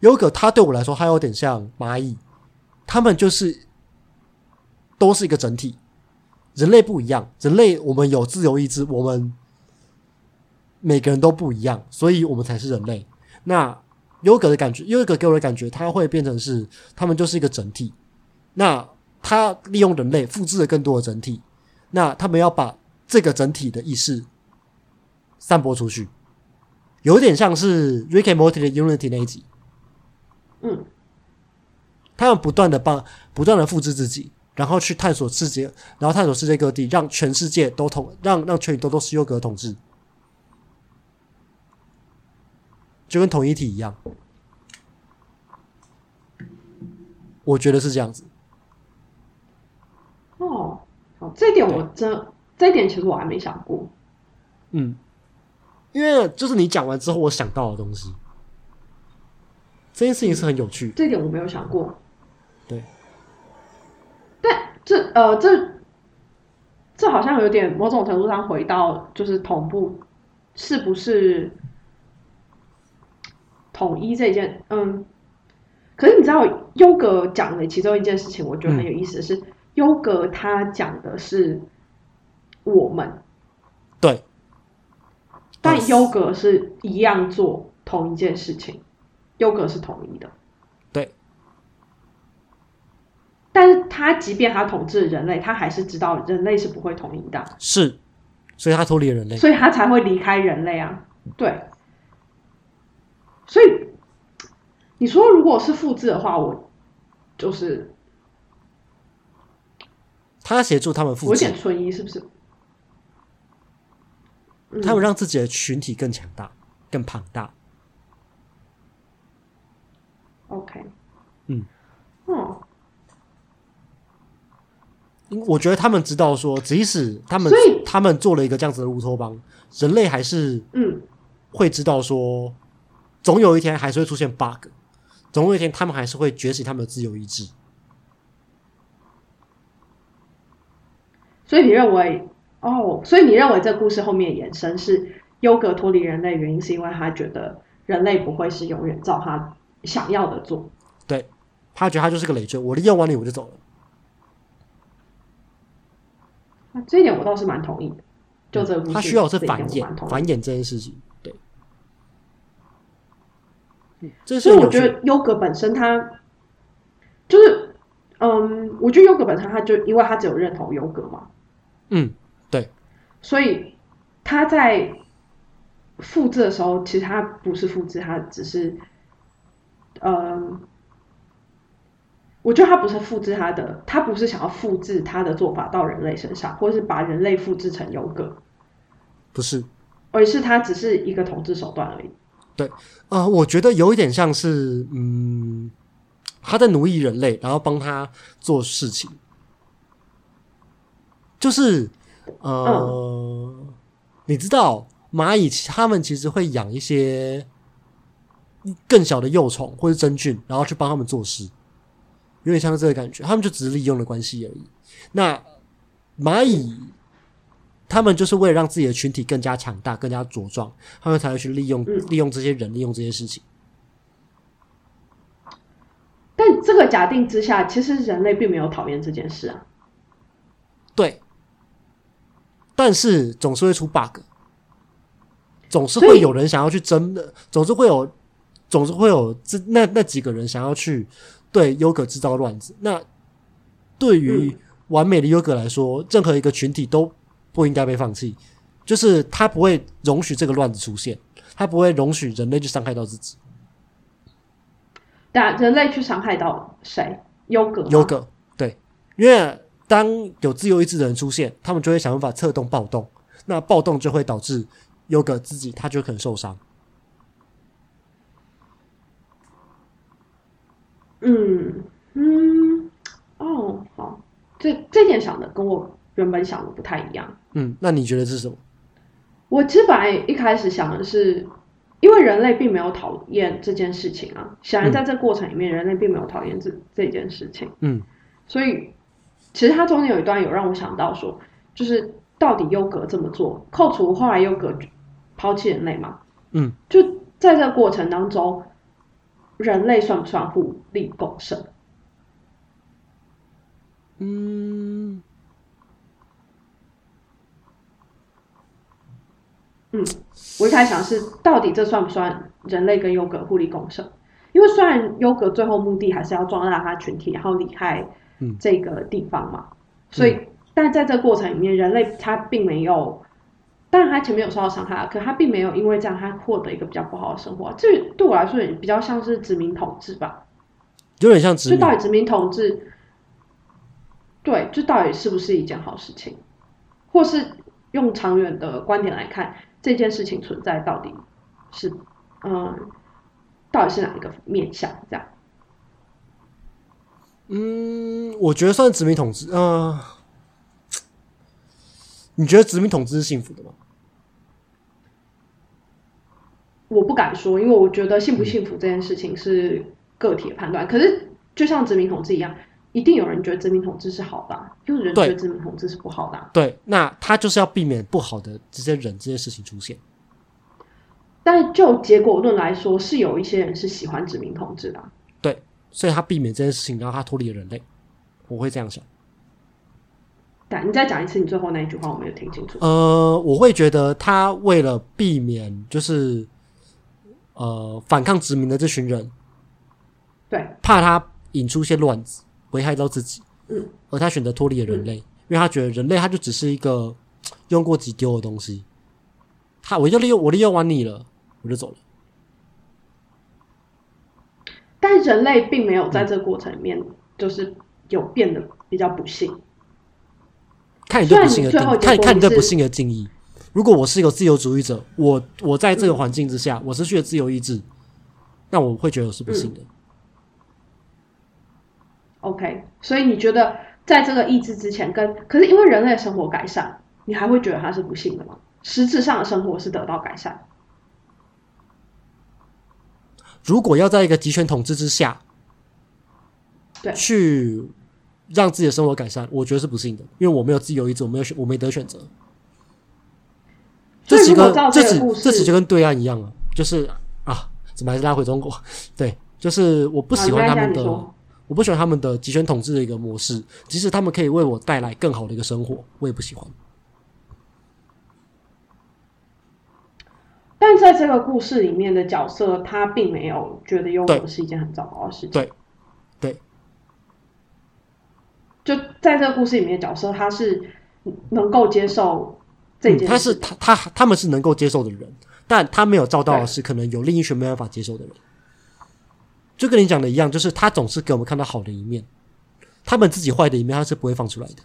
优格，它对我来说，它有点像蚂蚁，他们就是都是一个整体。人类不一样，人类我们有自由意志，我们每个人都不一样，所以我们才是人类。那优格的感觉，优格给我的感觉，它会变成是他们就是一个整体。那他利用人类复制了更多的整体，那他们要把这个整体的意识散播出去，有点像是 Rick and Morty 的 Unity 那一集，嗯，他们不断的帮不断的复制自己，然后去探索世界，然后探索世界各地，让全世界都统，让让全宇宙都是优格统治，就跟统一体一样。我觉得是这样子。哦，好，这一点我真，这一点其实我还没想过。嗯，因为就是你讲完之后，我想到的东西，这件事情是很有趣。这一点我没有想过。这呃这这好像有点某种程度上回到就是同步是不是统一这件嗯，可是你知道优格讲的其中一件事情，我觉得很有意思的是，优格他讲的是我们，对，但优格是一样做同一件事情，优格是统一的。对，但是他即便他统治人类，他还是知道人类是不会统一的，是，所以他脱离了人类。所以他才会离开人类啊。对，所以你说如果是复制的话，我就是他协助他们复制我有点，存疑，是不是？嗯他们让自己的群体更强大、更庞大。OK，嗯，哦，因我觉得他们知道说，即使他们他们做了一个这样子的乌托邦，人类还是嗯，会知道说，总有一天还是会出现 bug，总有一天他们还是会觉醒他们的自由意志。所以你认为哦，所以你认为这故事后面延伸是优格脱离人类，原因是因为他觉得人类不会是永远照他想要的做。对他觉得他就是个累赘，我利用完你我就走了。那这一点我倒是蛮同意的。就这个故事，他需要是繁衍繁衍这件事情。对，嗯，这是所以我觉得优格本身它就是，嗯，我觉得优格本身它就因为它只有认同优格嘛，嗯，对所以他在复制的时候，其实他不是复制，他只是呃，我觉得他不是复制他的，他不是想要复制他的做法到人类身上，或是把人类复制成优格，不是，而是他只是一个统治手段而已。对。呃，我觉得有一点像是，嗯，他在奴役人类，然后帮他做事情，就是，呃，你知道蚂蚁其他们其实会养一些更小的幼虫或者真菌，然后去帮他们做事，有点像是这个感觉，他们就只是利用的关系而已。那蚂蚁。他们就是为了让自己的群体更加强大、更加茁壮，他们才会去利用、嗯利用这些人、利用这些事情。但这个假定之下，其实人类并没有讨厌这件事啊。对，但是总是会出 bug，总是会有人想要去争的，总是会有，总是会有这那那几个人想要去对优格制造乱子。那对于完美的优格来说，任何一个群体都不应该被放弃，就是他不会容许这个乱子出现，他不会容许人类去伤害到自己。但人类去伤害到谁？优格吗？优格对，因为当有自由意志的人出现，他们就会想办法策动暴动，那暴动就会导致优格自己他就可能受伤。嗯嗯，哦，好，这这点想的跟我原本想的不太一样。嗯，那你觉得是什么？我其实本来一开始想的是，因为人类并没有讨厌这件事情啊，显然在这过程里面，人类并没有讨厌这这件事情，嗯所以其实它中间有一段有让我想到说，就是到底优格这么做，扣除后来优格抛弃人类嘛，嗯，就在这个过程当中，人类算不算互利共生？嗯嗯，我一开始想是，到底这算不算人类跟优格互利共生？因为虽然优格最后目的还是要壮大它群体，然后离开嗯这个地方嘛，所以，但在这个过程里面，人类他并没有，当然他前面有受到伤害啊，可他并没有因为这样他获得一个比较不好的生活啊、这对我来说也比较像是殖民统治吧。有点像殖民就到。底殖民统治，对，就到底是不是一件好事情，或是用长远的观点来看，这件事情存在到底是，嗯，到底是哪一个面向？这样，嗯，我觉得算殖民统治。呃，你觉得殖民统治是幸福的吗？我不敢说，因为我觉得幸不幸福这件事情是个体的判断。可是，就像殖民统治一样，一定有人觉得殖民统治是好的、有人觉得殖民统治是不好的啊、对，那他就是要避免不好的这些人、这些事情出现。但就结果论来说，是有一些人是喜欢殖民统治的啊、对，所以他避免这件事情，然后他脱离了人类。我会这样想。但，你再讲一次你最后那一句话，我没有听清楚。呃，我会觉得他为了避免就是呃反抗殖民的这群人，对，怕他引出一些乱子，危害到自己，嗯，而他选择脱离了人类，因为他觉得人类他就只是一个用过即丢的东西，他我就利用我利用完你了，我就走了。但人类并没有在这个过程里面，就是有变得比较不幸。看你对不幸的看看你对不幸的定义。如果我是一个自由主义者，我我在这个环境之下，我失去了自由意志，那我会觉得我是不幸的。OK，所以你觉得在这个意志之前跟，可是因为人类的生活改善，你还会觉得他是不幸的吗？实质上的生活是得到改善，如果要在一个集权统治之下，对去让自己的生活改善，我觉得是不幸的，因为我没有自由意志，我没有选，我没得选择。这几个这几这这几就跟对岸一样啊，就是啊，怎么还是拉回中国？对，就是我不喜欢他们的我不喜欢他们的集权统治的一个模式，即使他们可以为我带来更好的一个生活，我也不喜欢。但在这个故事里面的角色，他并没有觉得优对格是一件很糟糕的事情。对，对，就在这个故事里面的角色，他是能够接受这件嗯他是。他他他们是能够接受的人，但他没有照到的是可能有另一群没办法接受的人。就跟你讲的一样，就是他总是给我们看到好的一面，他们自己坏的一面他是不会放出来的。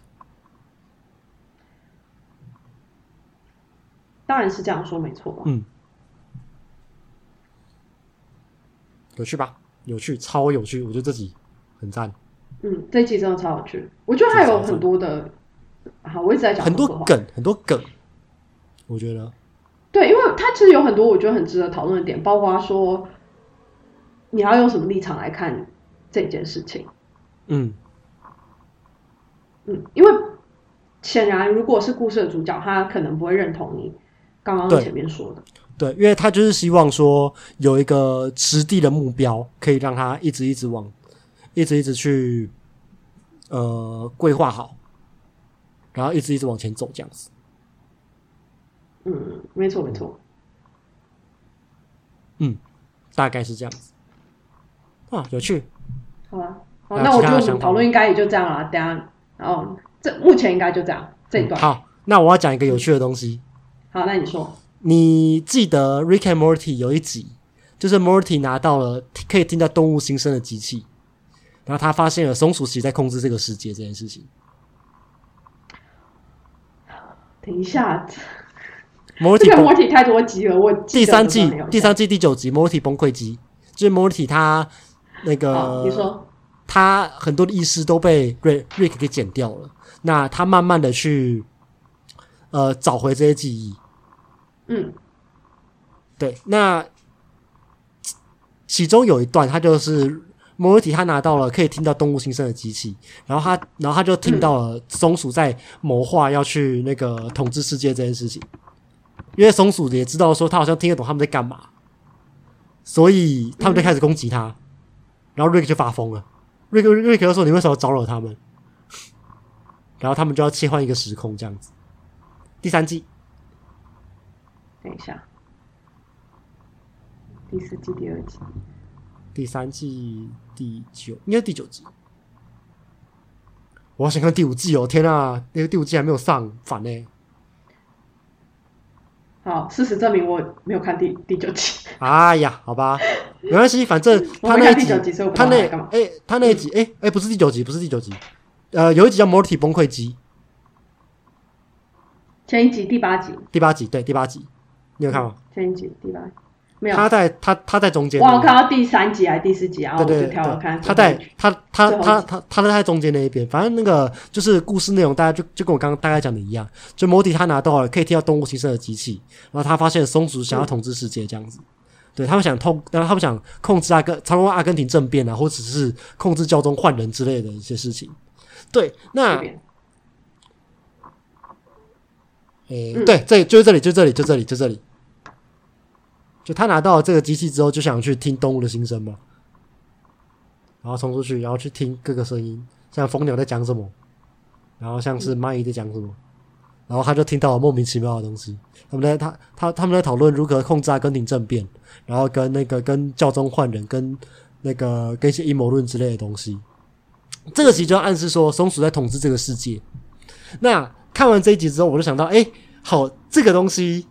当然是这样说没错吧？嗯，有趣吧？有趣，超有趣！我觉得这集很赞，嗯，这一集真的超有趣。我觉得还有很多的，好，我一直在讲很多梗，很多梗。我觉得，对，因为他其实有很多我觉得很值得讨论的点，包括说你要用什么立场来看这件事情。嗯，嗯，因为显然如果是故事的主角，他可能不会认同你刚刚前面说的。对，因为他就是希望说有一个实地的目标，可以让他一直一直往，一直一直去，呃，规划好，然后一直一直往前走，这样子。嗯，没错没错。嗯大概是这样子。啊，有趣。好啊，好，那我觉得我其他的想法们讨论应该也就这样了。等下，然后这目前应该就这样这一段。嗯好，那我要讲一个有趣的东西。好，那你说，你记得《Rick and Morty》有一集，就是 Morty 拿到了可以听到动物心声的机器，然后他发现了松鼠其实在控制这个世界这件事情。等一下，Morty 这个崩魔体太多集了，我第三季第三季第九集，Morty 崩溃集，就是 Morty 他那个，你个说，他很多的意识都被 Rick Rick 给剪掉了，那他慢慢的去呃找回这些记忆。嗯对，那其其中有一段，他就是摩尔体他拿到了可以听到动物心声的机器，然后他然后他就听到了松鼠在谋划要去那个统治世界这件事情，因为松鼠也知道说他好像听得懂他们在干嘛，所以他们就开始攻击他，然后瑞克就发疯了，瑞克瑞克就说你为什么要招惹他们？然后他们就要切换一个时空这样子。第三季等一下，第四季第二季，第三季第九，应该是第九季。我好想看第五季哦！天啊，那个第五季还没有上，烦呢、好，事实证明我没有看第第九集，哎呀，好吧，没关系，反正我他那一集他那。哎、他那一集，哎、哎、不是第九集，不是第九集，呃，有一集叫《Morty 崩溃机》，前一集第八集，第八集，对，第八集，你有看吗？前一集第八集没有，他在他他在中间。我看到第三集还是第四集，然后我就对对对跳了看，他在他他他他他在中间那一边，反正那个就是故事内容，大家就就跟我刚刚大概讲的一样，就摩迪他拿到了可以听到动物心声的机器，然后他发现松鼠想要统治世界这样子，对他们想通，然后他们想控制阿根操控阿根廷政变啊，或者是控制教宗换人之类的一些事情。对，那诶、嗯。对，这就是这里，就这里，就这里，就这里。就他拿到这个机器之后，就想去听动物的心声嘛，然后冲出去，然后去听各个声音，像蜂鸟在讲什么，然后像是蚂蚁在讲什么，然后他就听到了莫名其妙的东西。他们在他他他们在讨论如何控制阿根廷政变，然后跟那个跟教宗换人，跟那个跟一些阴谋论之类的东西。这个其实就暗示说，松鼠在统治这个世界。那看完这一集之后，我就想到，哎、好，这个东西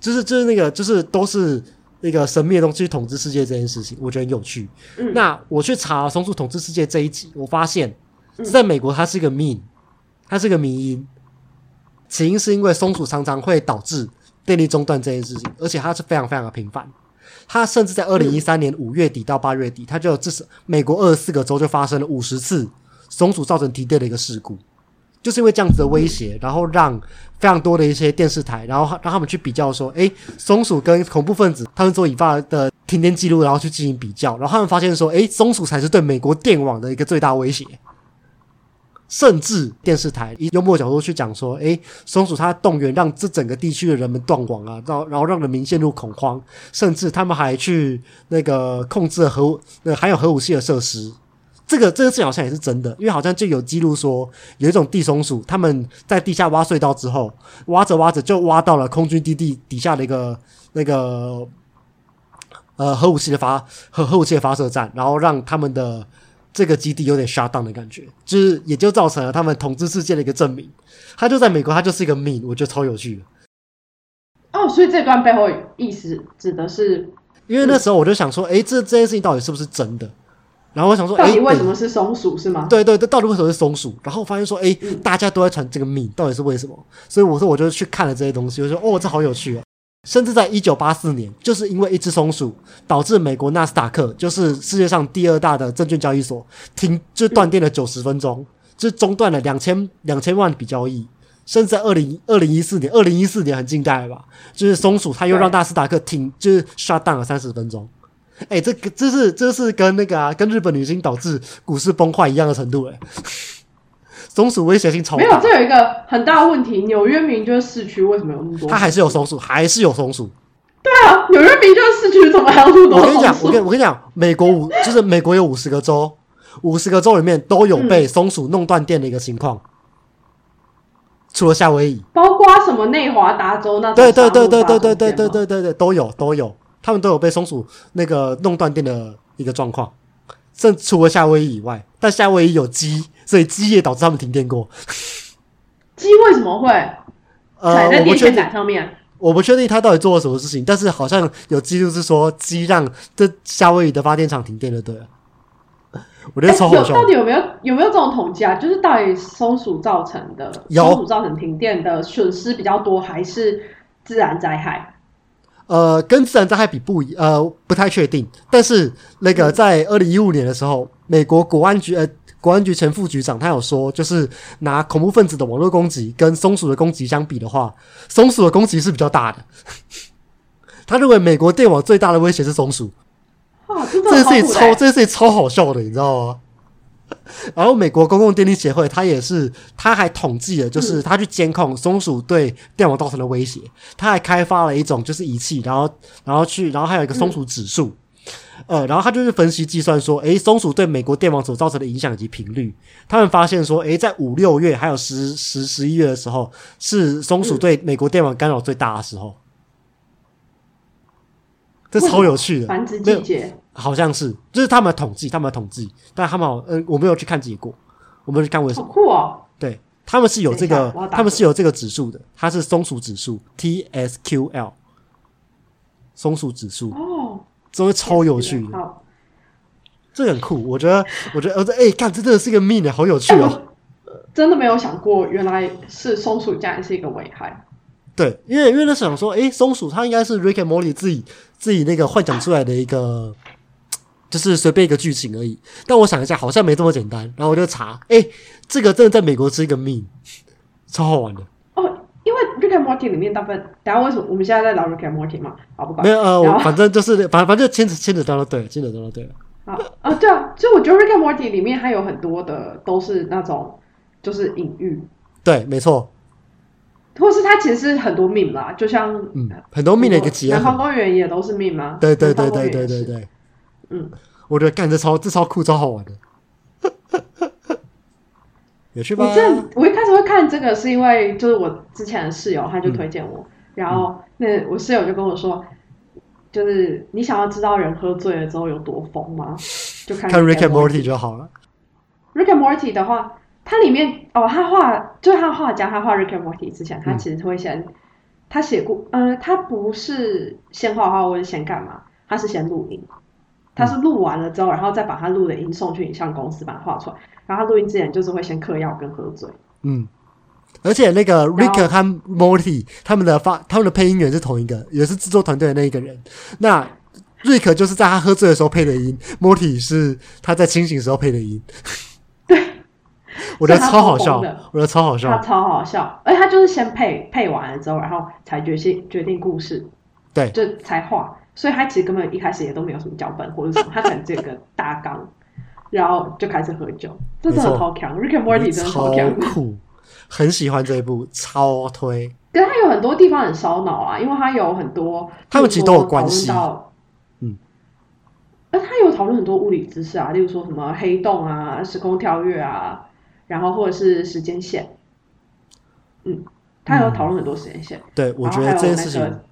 就是就是那个就是都是那个神秘的东西去统治世界这件事情，我觉得很有趣。嗯那我去查松鼠统治世界这一集，我发现是在美国它是一个 meme，它是一个迷因。起因是因为松鼠常常会导致电力中断这件事情，而且它是非常非常的频繁。它甚至在二零一三年五月底到八月底，它就至少美国二十四个州就发生了五十次松鼠造成停电的一个事故，就是因为这样子的威胁，然后让非常多的一些电视台，然后让他们去比较说，诶，松鼠跟恐怖分子他们所引发的停电记录，然后去进行比较，然后他们发现说，诶，松鼠才是对美国电网的一个最大威胁。甚至电视台以幽默角度去讲说，诶，松鼠它动员让这整个地区的人们断网啊，然后然后让人民陷入恐慌，甚至他们还去那个控制核武那含有核武器的设施。这个这个事情好像也是真的，因为好像就有记录说，有一种地松鼠，他们在地下挖隧道之后，挖着挖着就挖到了空军基地底下的一个那个呃核武器的发核核武器的发射站，然后让他们的这个基地有点 shut down 的感觉，就是也就造成了他们统治世界的一个证明。他就在美国，他就是一个 meme，我觉得超有趣的。哦，所以这段背后意思指的是因为那时候我就想说，诶，这这件事情到底是不是真的？然后我想说，诶，到底为什么是松鼠是吗？对对对，到底为什么是松鼠？然后我发现说，诶，嗯大家都在传这个命，到底是为什么？所以我说，我就去看了这些东西，我说，哦，这好有趣哦。甚至在一九八四年，就是因为一只松鼠，导致美国纳斯达克，就是世界上第二大的证券交易所，停就断电了九十分钟，就中断了两千两千万笔交易。甚至在二零二零一四年，二零一四年很近代了吧？就是松鼠，它又让纳斯达克停，就是 shut down 了三十分钟。哎、这个这是这是跟那个啊，跟日本女星导致股市崩坏一样的程度哎、松鼠威胁性超没有，这有一个很大的问题。纽约明明就是市区，为什么有那么多？它还是有松鼠，还是有松鼠。对啊，纽约明明就是市区，怎么还有那么多我跟你讲，我跟我跟你讲，美国五就是美国有五十个州，五十个州里面都有被松鼠弄断电的一个情况，除了夏威夷。包括什么内华达州那种对对对对对对对生电吗对对对对，都有都有，他们都有被松鼠那个弄断电的一个状况，甚除了夏威夷以外，但夏威夷有鸡，所以鸡也导致他们停电过。鸡为什么会呃，踩在电线杆上面？我不确定他到底做了什么事情，但是好像有记录是说鸡让这夏威夷的发电厂停电了对了。我觉得哎有超好笑的到底有没有有没有这种统计啊？就是到底松鼠造成的有松鼠造成停电的损失比较多，还是自然灾害？呃，跟自然灾害比不一，呃，不太确定。但是那个在二零一五年的时候，美国国安局呃国安局前副局长他有说，就是拿恐怖分子的网络攻击跟松鼠的攻击相比的话，松鼠的攻击是比较大的。他认为美国电网最大的威胁是松鼠，哇，这这件事情超这件事情超好笑的，你知道吗？然后美国公共电力协会，他也是，他还统计了，就是他去监控松鼠对电网造成的威胁，他还开发了一种就是仪器，然后然后去，然后还有一个松鼠指数，呃，然后他就是分析计算说，诶，松鼠对美国电网所造成的影响以及频率，他们发现说，诶，在五六月还有十十十一月的时候，是松鼠对美国电网干扰最大的时候，这超有趣的，繁殖没有季节，好像是，就是他们的统计，他们的统计，但他们好，嗯，我没有去看结果，我没有去看为什好么。酷哦！对，他们是有这个他们是有这个指数的，它是松鼠指数 TSQL，松鼠指数，哦，真的超有趣的，好，这个很酷。我觉得，我觉得，哎，干，这真的是一个命的，好有趣哦。真的没有想过，原来是松鼠竟然是一个危害。对，因为因为那时候想说，哎，松鼠它应该是 Rick and Morty 自己自己那个幻想出来的一个，就是随便一个剧情而已。但我想一下，好像没这么简单。然后我就查，哎，这个真的在美国是一个命，超好玩的。哦，因为 Rick and Morty 里面大部分，等下为什么我们现在在聊 Rick and Morty 嘛？好，不管没。有呃，我反正就是反反正牵扯牵扯到了对了，牵扯到了对了。好啊，对啊，就我觉得 Rick and Morty 里面还有很多的都是那种就是隐喻，对，没错，或是它其实是很多 meme 啦，就像嗯，很多命的一个结南方合。公园也都是 meme 吗？对对对对对对对，嗯，我觉得干这超这超酷超好玩的，有趣吧我？这我一开始会看这个是因为就是我之前的室友他就推荐我，然后那我室友就跟我说。就是你想要知道人喝醉了之后有多疯吗？就看看 Rick and Morty 就好了。Rick and Morty 的话，它里面哦，他画就是他画家，他画 Rick and Morty 之前，他嗯其实会先、他写过，呃，他不是先画画或者先干嘛，他是先录音，他是录完了之后，然后再把他录的音送去影像公司把它画出来，然后他录音之前就是会先嗑药跟喝醉，嗯，而且那个然 Rick 和 Morty 他们的发他们的配音员是同一个，也是制作团队的那一个人。那 Rick 就是在他喝醉的时候配的音，Morty 是他在清醒时候配的音。对，我觉得超好笑我觉得超好笑。他笑。超好笑，而且他就是先配配完了之后，然后才决定决定故事，对。就才画，所以他其实根本一开始也都没有什么脚本或者什么，他可能只有个大纲，然后就开始喝酒，这真的超强，Rick and Morty 真的超超强，酷，很喜欢这一部，超推。可是他有很多地方很烧脑啊，因为他有很多，他们其实都有关系到。嗯，而他有讨论很多物理知识啊，例如说什么黑洞啊、时空跳跃啊，然后或者是时间线，嗯，他有讨论很多时间线，对，我觉得这件事情那个，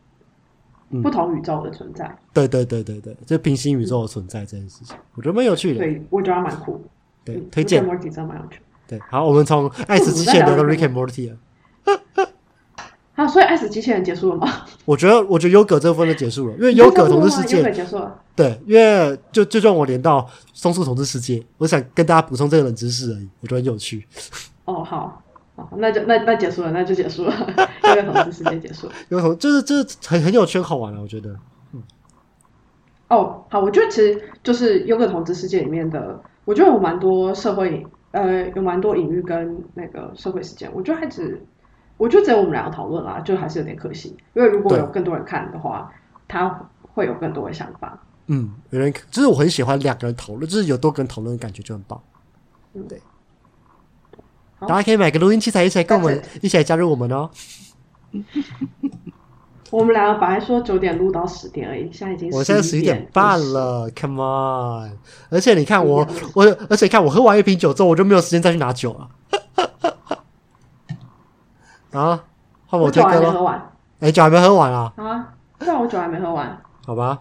嗯不同宇宙的存在，对对对对对，就平行宇宙的存在这件事情，我觉得蛮有趣的。对我觉得他蛮酷对推荐 Rick and Morty 真的蛮有趣。对，好，我们从爱死机器人聊到 Rick and Morty 了。啊，所以爱死机器人结束了吗？我觉得，我觉得优格这部分就结束了，因为优格统治世界，结束了。对，因为就就让我连到松树统治世界，我想跟大家补充这个冷知识而已，我觉得很有趣。哦，好，好，那就那那结束了，那就结束了，优格统治世界结束了。有什么就是就是很很有趣，很好玩啊，我觉得。哦，好，我觉得其实就是优格同志世界里面的，我觉得有蛮多社会，呃，有蛮多隐喻跟那个社会事件。我觉得还只，我觉得只有我们两个讨论啦，就还是有点可惜。因为如果有更多人看的话，他会有更多的想法。嗯，有人就是我很喜欢两个人讨论，就是有多个人讨论的感觉就很棒。对，好大家可以买个录音器材一起来跟我们一起来加入我们哦。我们两个本来说九点录到十点而已，现在已经我现在十一一点半50。了，Come on！而且你看我我，而且看我喝完一瓶酒之后，我就没有时间再去拿酒了。啊，换我推歌喽！还没喝完哎，酒还没喝完啊？啊，对啊，我酒还没喝完。好吧。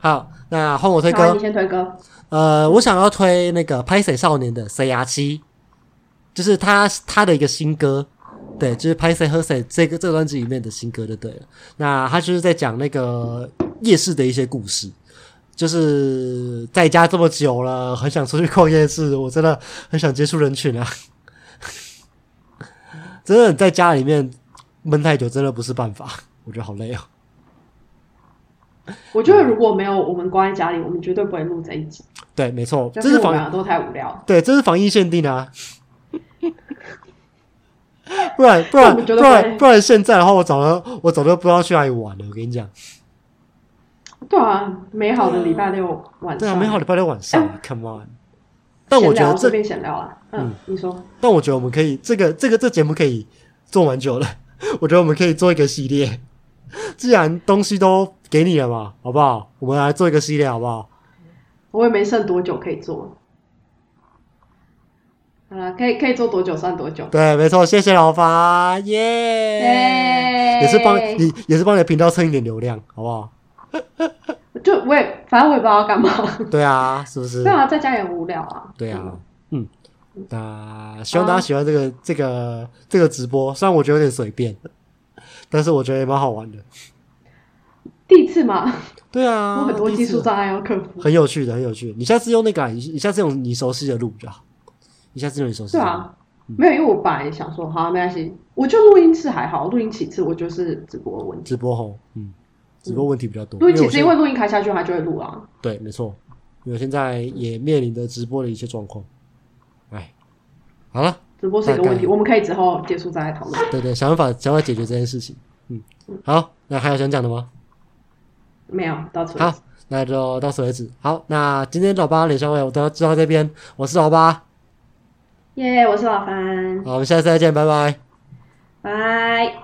好，那换我推，歌你。先推歌。呃，我想要推那个拍水少年的《塞牙七》，就是他他的一个新歌，对，就是拍谁和谁这个这个专辑里面的新歌就对了。那他就是在讲那个夜市的一些故事，就是在家这么久了，很想出去逛夜市，我真的很想接触人群啊！真的在家里面闷太久，真的不是办法，我觉得好累哦。我觉得如果没有我们关在家里，我们绝对不会录这一集，对，没错，这是两个都太无聊。对，这是防疫限定啊。不然不然不然不然现在的话，我早就我早就不知道去哪里玩了。我跟你讲，对啊，美好的礼拜六晚上。对啊，美好礼拜六晚上，Come on。但我觉得这，闲聊随便闲聊啊。嗯，你说。但我觉得我们可以这个这个这节目可以做蛮久了。我觉得我们可以做一个系列，既然东西都给你了嘛，好不好？我们来做一个系列，好不好？我也没剩多久可以做。好了，可以可以做多久算多久。对，没错，谢谢老发，耶、耶也是帮你也是帮你的频道蹭一点流量，好不好？就我也反正我也不知道要干嘛。对啊，是不是对？啊，在家也无聊啊。对啊，嗯，那希望大家喜欢这个、这个这个直播，虽然我觉得有点随便，但是我觉得也蛮好玩的。第一次嘛，对啊，我很多技术障碍要克服。很有趣的，很有趣的。你下次用那个啊、你你下次用你熟悉的路就好。你下次用你熟悉的录。对啊，没有，因为我本来想说，好，没关系，我就录音室还好，录音其次，我就是直播的问题。直播吼，嗯，直播问题比较多。录音其次因为录音开下去，它就会录啊。对，没错，因为现在也面临着直播的一些状况。哎，好了，直播是一个问题，我们可以之后结束再来讨论。对对，想办法想办法解决这件事情。嗯，好，那还有想讲的吗？没有，到此好，那就到此为止。好，那今天老八脸上位我都要知道这边，我是老八，耶我是老樊，好，我们下次再见，拜拜。拜。